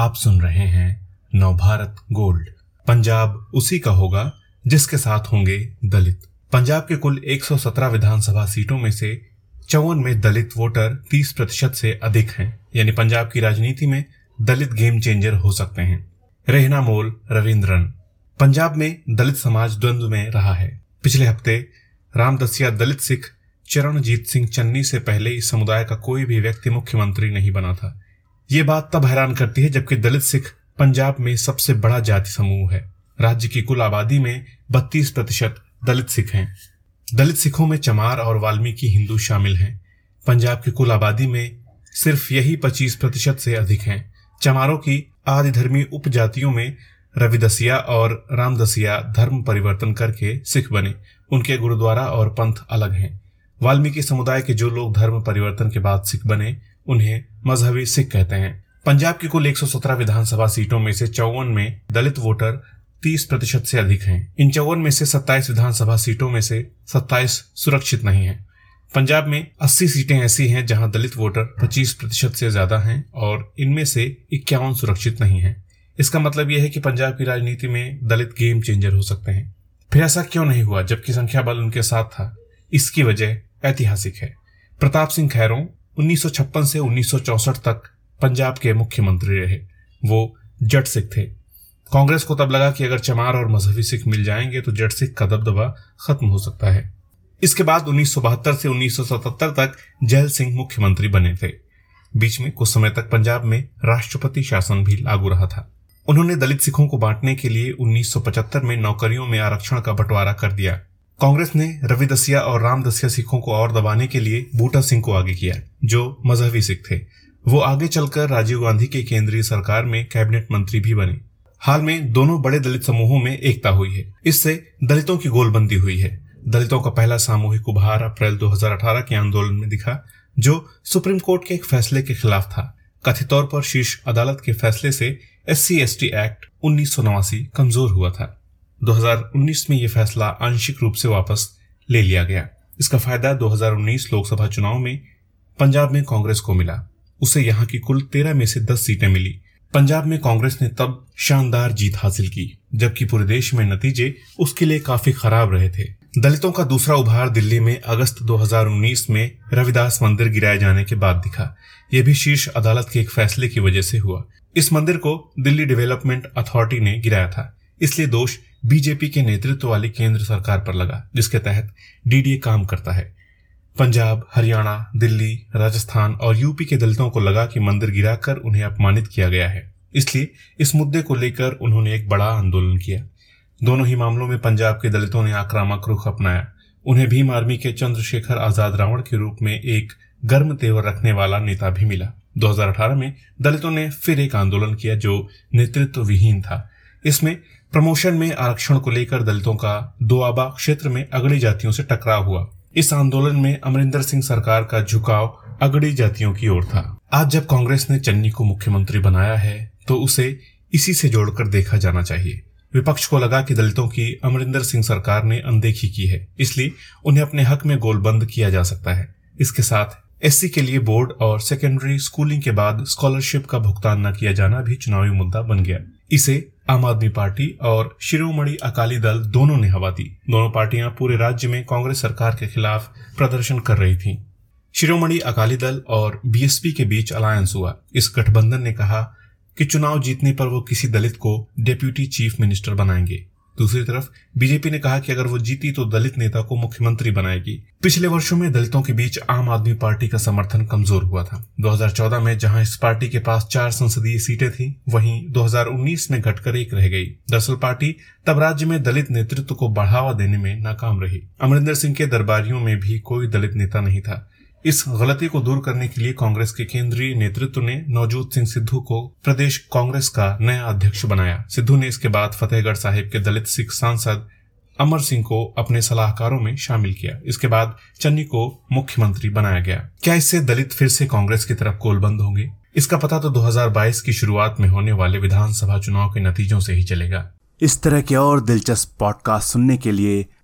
आप सुन रहे हैं नवभारत गोल्ड। पंजाब उसी का होगा जिसके साथ होंगे दलित। पंजाब के कुल 117 विधानसभा सीटों में से चौवन में दलित वोटर 30 प्रतिशत से अधिक हैं। यानी पंजाब की राजनीति में दलित गेम चेंजर हो सकते हैं। रेहना मोल, रविंद्रन। पंजाब में दलित समाज द्वंद्व में रहा है। पिछले हफ़्ते रामदसिया दलित सिख चरणजीत सिंह चन्नी से पहले इस समुदाय का कोई भी व्यक्ति मुख्यमंत्री नहीं बना था। ये बात तब हैरान करती है जबकि दलित सिख पंजाब में सबसे बड़ा जाति समूह है। राज्य की कुल आबादी में बत्तीस प्रतिशत दलित सिख हैं। दलित सिखों में चमार और वाल्मीकि हिंदू शामिल हैं। पंजाब की कुल आबादी में सिर्फ़ यही पच्चीस प्रतिशत से अधिक हैं। चमारों की आदि धर्मी उपजातियों में रविदसिया और रामदसिया धर्म परिवर्तन करके सिख बने। उनके गुरुद्वारा और पंथ अलग हैं। वाल्मीकि समुदाय के जो लोग धर्म परिवर्तन के बाद सिख बने उन्हें मजहबी सिख कहते हैं। पंजाब की कुल 117 विधानसभा सीटों में से चौवन में दलित वोटर 30 प्रतिशत से अधिक हैं। इन चौवन में से 27 विधानसभा सीटों में से 27 सुरक्षित नहीं हैं। पंजाब में 80 सीटें ऐसी हैं जहाँ दलित वोटर 25 प्रतिशत से ज़्यादा हैं और इनमें से इक्यावन सुरक्षित नहीं हैं। इसका मतलब यह है कि पंजाब की राजनीति में दलित गेम चेंजर हो सकते हैं। फिर ऐसा क्यों नहीं हुआ जबकि संख्या बल उनके साथ था? इसकी वजह ऐतिहासिक है। प्रताप सिंह खैरों 1956 से 1964 तक पंजाब के मुख्यमंत्री रहे। वो जट सिख थे। कांग्रेस को तब लगा कि अगर चमार और मजहबी सिख मिल जाएँगे तो जट सिख का दबदबा खत्म हो सकता है। इसके बाद उन्नीस सौ बहत्तर से 1977 तक जैल सिंह मुख्यमंत्री बने थे। बीच में कुछ समय तक पंजाब में राष्ट्रपति शासन भी लागू रहा था। उन्होंने दलित सिखों को बांटने के लिए 1975 में नौकरियों में आरक्षण का बंटवारा कर दिया। कांग्रेस ने रवि दसिया और राम दसिया सिखों को और दबाने के लिए बूटा सिंह को आगे किया, जो मजहबी सिख थे। वो आगे चलकर राजीव गांधी के केंद्रीय सरकार में कैबिनेट मंत्री भी बने। हाल में दोनों बड़े दलित समूहों में एकता हुई है। इससे दलितों की गोलबंदी हुई है। दलितों का पहला सामूहिक उभार अप्रैल 2018 के आंदोलन में दिखा, जो सुप्रीम कोर्ट के एक फैसले के खिलाफ था। कथित तौर पर शीर्ष अदालत के फैसले से एस सी एक्ट उन्नीस सौ नवासी कमज़ोर हुआ था। 2019 में यह फैसला आंशिक रूप से वापस ले लिया गया। इसका फ़ायदा 2019 लोकसभा चुनाव में पंजाब में कांग्रेस को मिला। उसे यहाँ की कुल तेरह में से दस सीटें मिली। पंजाब में कांग्रेस ने तब शानदार जीत हासिल की, जबकि पूरे देश में नतीजे उसके लिए काफ़ी खराब रहे थे। दलितों का दूसरा उभार दिल्ली में अगस्त 2019 में रविदास मंदिर गिराए जाने के बाद दिखा। यह भी शीर्ष अदालत के एक फैसले की वजह से हुआ। इस मंदिर को दिल्ली डेवलपमेंट अथॉरिटी ने गिराया था। इसलिए दोष बीजेपी के नेतृत्व वाली केंद्र सरकार पर लगा, जिसके तहत डीडीए काम करता है। पंजाब, हरियाणा, दिल्ली, राजस्थान और यूपी के दलितों को लगा कि मंदिर गिराकर उन्हें अपमानित किया गया है। इसलिए इस मुद्दे को लेकर उन्होंने एक बड़ा आंदोलन किया। दोनों ही मामलों में पंजाब के दलितों ने आक्रामक रुख अपनाया। उन्हें भीम आर्मी के चंद्रशेखर आज़ाद रावण के रूप में एक गर्म तेवर रखने वाला नेता भी मिला। 2018 में दलितों ने फिर एक आंदोलन किया जो नेतृत्व विहीन था। इसमें प्रमोशन में आरक्षण को लेकर दलितों का दोआबा क्षेत्र में अगड़ी जातियों से टकराव हुआ। इस आंदोलन में अमरिंदर सिंह सरकार का झुकाव अगड़ी जातियों की ओर था। आज जब कांग्रेस ने चन्नी को मुख्यमंत्री बनाया है तो उसे इसी से जोड़कर देखा जाना चाहिए। विपक्ष को लगा कि दलितों की अमरिंदर सिंह सरकार ने अनदेखी की है, इसलिए उन्हें अपने हक में गोलबंद किया जा सकता है। इसके साथ एससी के लिए बोर्ड और सेकेंडरी स्कूलिंग के बाद स्कॉलरशिप का भुगतान न किया जाना भी चुनावी मुद्दा बन गया। इसे आम आदमी पार्टी और शिरोमणि अकाली दल दोनों ने हवा दी। दोनों पार्टियाँ पूरे राज्य में कांग्रेस सरकार के खिलाफ प्रदर्शन कर रही थीं। शिरोमणि अकाली दल और बीएसपी के बीच अलायंस हुआ। इस गठबंधन ने कहा कि चुनाव जीतने पर वो किसी दलित को डेप्यूटी चीफ मिनिस्टर बनाएँगे। दूसरी तरफ़, बीजेपी ने कहा कि अगर वो जीती तो दलित नेता को मुख्यमंत्री बनाएगी। पिछले वर्षों में दलितों के बीच आम आदमी पार्टी का समर्थन कमज़ोर हुआ था। 2014 में जहाँ इस पार्टी के पास चार संसदीय सीटें थी, वहीं 2019 में घटकर एक रह गई। दरअसल पार्टी तब राज्य में दलित नेतृत्व को बढ़ावा देने में नाकाम रही। अमरिंदर सिंह के दरबारियों में भी कोई दलित नेता नहीं था। इस गलती को दूर करने के लिए कांग्रेस के केंद्रीय नेतृत्व ने नवजोत सिंह सिद्धू को प्रदेश कांग्रेस का नया अध्यक्ष बनाया। सिद्धू ने इसके बाद फतेहगढ़ साहिब के दलित सिख सांसद अमर सिंह को अपने सलाहकारों में शामिल किया। इसके बाद चन्नी को मुख्यमंत्री बनाया गया। क्या इससे दलित फिर से कांग्रेस की तरफ़ गोलबंद होंगे? इसका पता तो 2022 की शुरुआत में होने वाले विधानसभा चुनाव के नतीजों से ही चलेगा। इस तरह के और दिलचस्प पॉडकास्ट सुनने के लिए